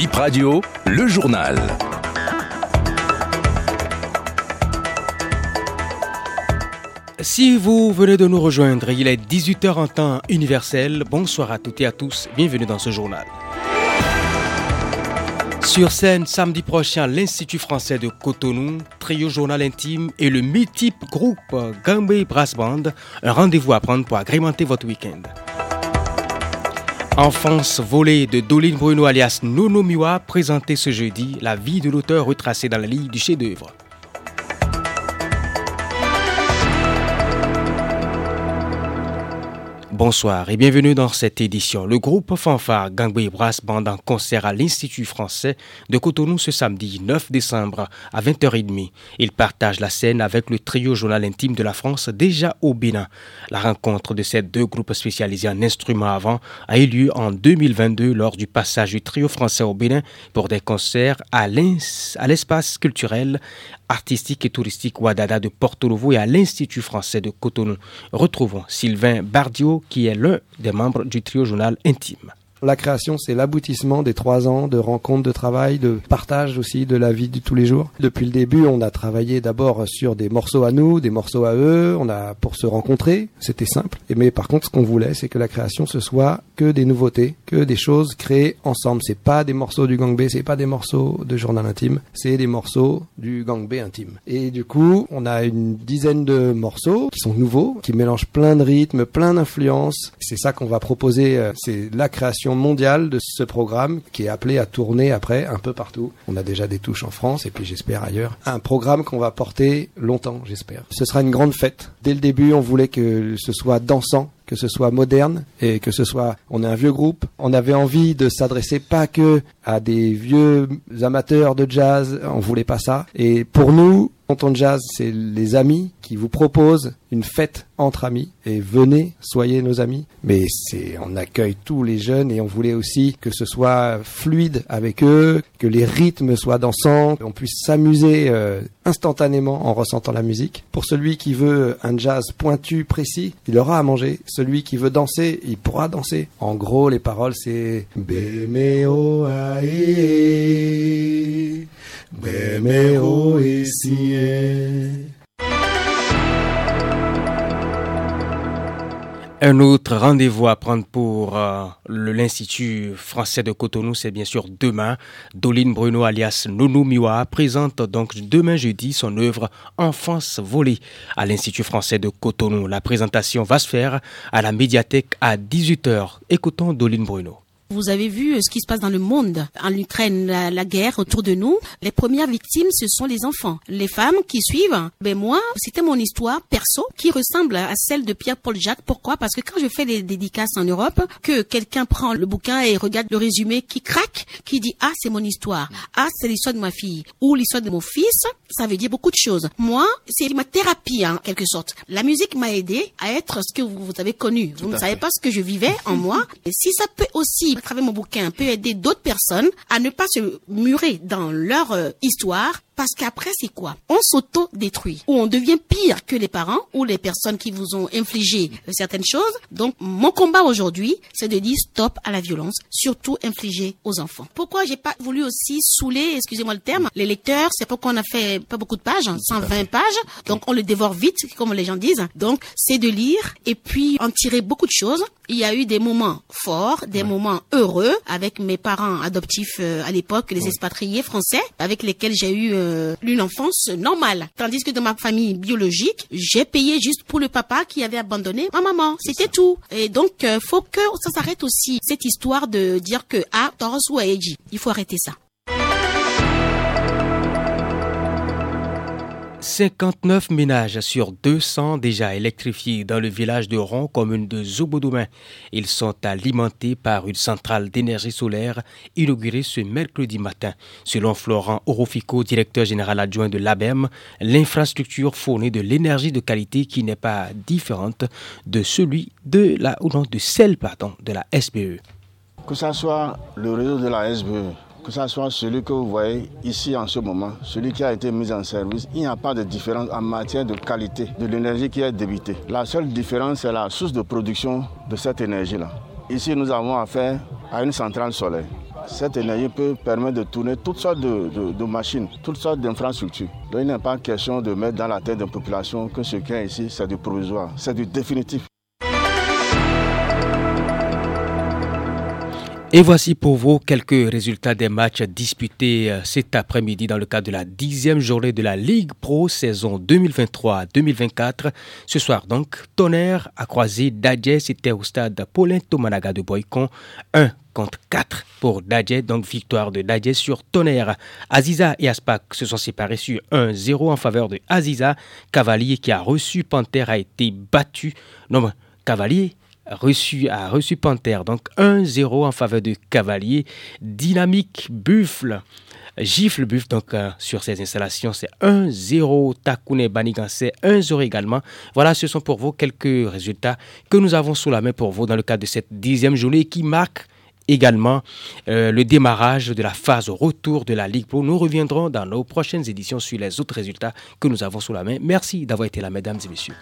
Bip Radio, le journal. Si vous venez de nous rejoindre, il est 18h en temps universel. Bonsoir à toutes et à tous. Bienvenue dans ce journal. Sur scène samedi prochain, l'Institut français de Cotonou, Trio Journal Intime et le mythique groupe Gambé Brass Band, un rendez-vous à prendre pour agrémenter votre week-end. Enfance volée de Doline Bruno alias Nono Miwa, présenté ce jeudi la vie de l'auteur retracée dans la ligne du chef-d'œuvre. Bonsoir et bienvenue dans cette édition. Le groupe fanfare Gangway Brass Band en concert à l'Institut français de Cotonou ce samedi 9 décembre à 20h30. Il partage la scène avec le trio journal intime de la France déjà au Bénin. La rencontre de ces deux groupes spécialisés en instruments avant a eu lieu en 2022 lors du passage du trio français au Bénin pour des concerts à l'espace culturel artistique et touristique Ouadada de Porto Novo et à l'Institut français de Cotonou. Retrouvons Sylvain Bardio qui est l'un des membres du trio journal Intime. La création, c'est l'aboutissement des trois ans de rencontres, de travail, de partage aussi de la vie de tous les jours. Depuis le début, on a travaillé d'abord sur des morceaux à nous, des morceaux à eux. On a pour se rencontrer, c'était simple. Mais par contre, ce qu'on voulait, c'est que la création ce soit que des nouveautés, que des choses créées ensemble. C'est pas des morceaux du gang B, c'est pas des morceaux de journal intime, c'est des morceaux du gang B intime. Et du coup, on a une dizaine de morceaux qui sont nouveaux, qui mélangent plein de rythmes, plein d'influences. C'est ça qu'on va proposer. euh, C'est la création mondiale de ce programme qui est appelé à tourner après un peu partout. On a déjà des touches en France et puis j'espère ailleurs. Un programme qu'on va porter longtemps, j'espère. Ce sera une grande fête. Dès le début, on voulait que ce soit dansant que ce soit moderne et que ce soit on est un vieux groupe on avait envie de s'adresser pas que à des vieux amateurs de jazz on voulait pas ça et pour nous Tonton Jazz, c'est les amis qui vous proposent une fête entre amis et venez, soyez nos amis. Mais c'est, on accueille tous les jeunes et on voulait aussi que ce soit fluide avec eux, que les rythmes soient dansants, qu'on puisse s'amuser euh, instantanément en ressentant la musique. Pour celui qui veut un jazz pointu, précis, il aura à manger. Celui qui veut danser, il pourra danser. En gros, les paroles, c'est Ici. Un autre rendez-vous à prendre pour euh, l'Institut français de Cotonou, c'est bien sûr demain. Doline Bruno alias Nono Miwa présente donc demain jeudi son œuvre Enfance volée à l'Institut français de Cotonou. La présentation va se faire à la médiathèque à 18h. Écoutons Doline Bruno. Vous avez vu euh, ce qui se passe dans le monde, en Ukraine, la, la guerre autour de nous. Les premières victimes, ce sont les enfants. Les femmes qui suivent, ben moi, c'était mon histoire perso qui ressemble à celle de Pierre-Paul Jacques. Pourquoi? Parce que quand je fais des dédicaces en Europe, que quelqu'un prend le bouquin et regarde le résumé, qui craque, qui dit ah c'est mon histoire, ah c'est l'histoire de ma fille ou l'histoire de mon fils, ça veut dire beaucoup de choses. Moi, c'est ma thérapie en quelque sorte. La musique m'a aidé à être ce que vous, vous avez connu. Vous ne savez pas ce que je vivais en moi. Et si ça peut aussi, à travers mon bouquin, peut aider d'autres personnes à ne pas se murer dans leur euh, histoire, parce qu'après, c'est quoi? On s'auto-détruit, ou on devient pire que les parents ou les personnes qui vous ont infligé euh, certaines choses. Donc, mon combat aujourd'hui, c'est de dire stop à la violence, surtout infligée aux enfants. Pourquoi j'ai pas voulu aussi saouler, excusez-moi le terme, les lecteurs? C'est pourquoi on a fait pas beaucoup de pages, hein, 120 pages, donc on le dévore vite, comme les gens disent. Donc, c'est de lire et puis en tirer beaucoup de choses. Il y a eu des moments forts, des moments heureux avec mes parents adoptifs euh, à l'époque, les expatriés français, avec lesquels j'ai eu euh, une enfance normale. Tandis que dans ma famille biologique, j'ai payé juste pour le papa qui avait abandonné ma maman. C'était tout. Et donc, euh, faut que ça s'arrête aussi. Cette histoire de dire que ah, Taurus ou Aeji, il faut arrêter ça. 59 ménages sur 200 déjà électrifiés dans le village de Ron, commune de Zobodoumin. Ils sont alimentés par une centrale d'énergie solaire inaugurée ce mercredi matin. Selon Florent Orofico, directeur général adjoint de l'ABEM, l'infrastructure fournit de l'énergie de qualité qui n'est pas différente de celui de la, ou de celle, de la. SBE. Que ce soit le réseau de la SBE, que ce soit celui que vous voyez ici en ce moment, celui qui a été mis en service, il n'y a pas de différence en matière de qualité de l'énergie qui est débitée. La seule différence, c'est la source de production de cette énergie-là. Ici, nous avons affaire à une centrale solaire. Cette énergie peut permettre de tourner toutes sortes de, machines, toutes sortes d'infrastructures. Donc il n'est pas question de mettre dans la tête de la population que ce qui est ici, c'est du provisoire, c'est du définitif. Et voici pour vous quelques résultats des matchs disputés euh, cet après-midi dans le cadre de la dixième journée de la Ligue Pro saison 2023-2024. Ce soir donc, Tonnerre a croisé Dadje, c'était au stade Paulin Tomanaga de Boycon. 1 contre 4 pour Dadje, donc victoire de Dadje sur Tonnerre. Aziza et Aspak se sont séparés sur 1-0 en faveur de Aziza. Cavalier qui a reçu Panther a été battu. Non, Cavalier reçu, a reçu Panther. Donc 1-0 en faveur de Cavalier. Dynamique Buffle. Gifle Buffle, donc euh, sur ces installations, c'est 1-0. Takune Banigan, c'est 1-0 également. Voilà, ce sont pour vous quelques résultats que nous avons sous la main pour vous dans le cadre de cette dixième journée qui marque également euh, le démarrage de la phase retour de la Ligue Pro. Nous reviendrons dans nos prochaines éditions sur les autres résultats que nous avons sous la main. Merci d'avoir été là, mesdames et messieurs.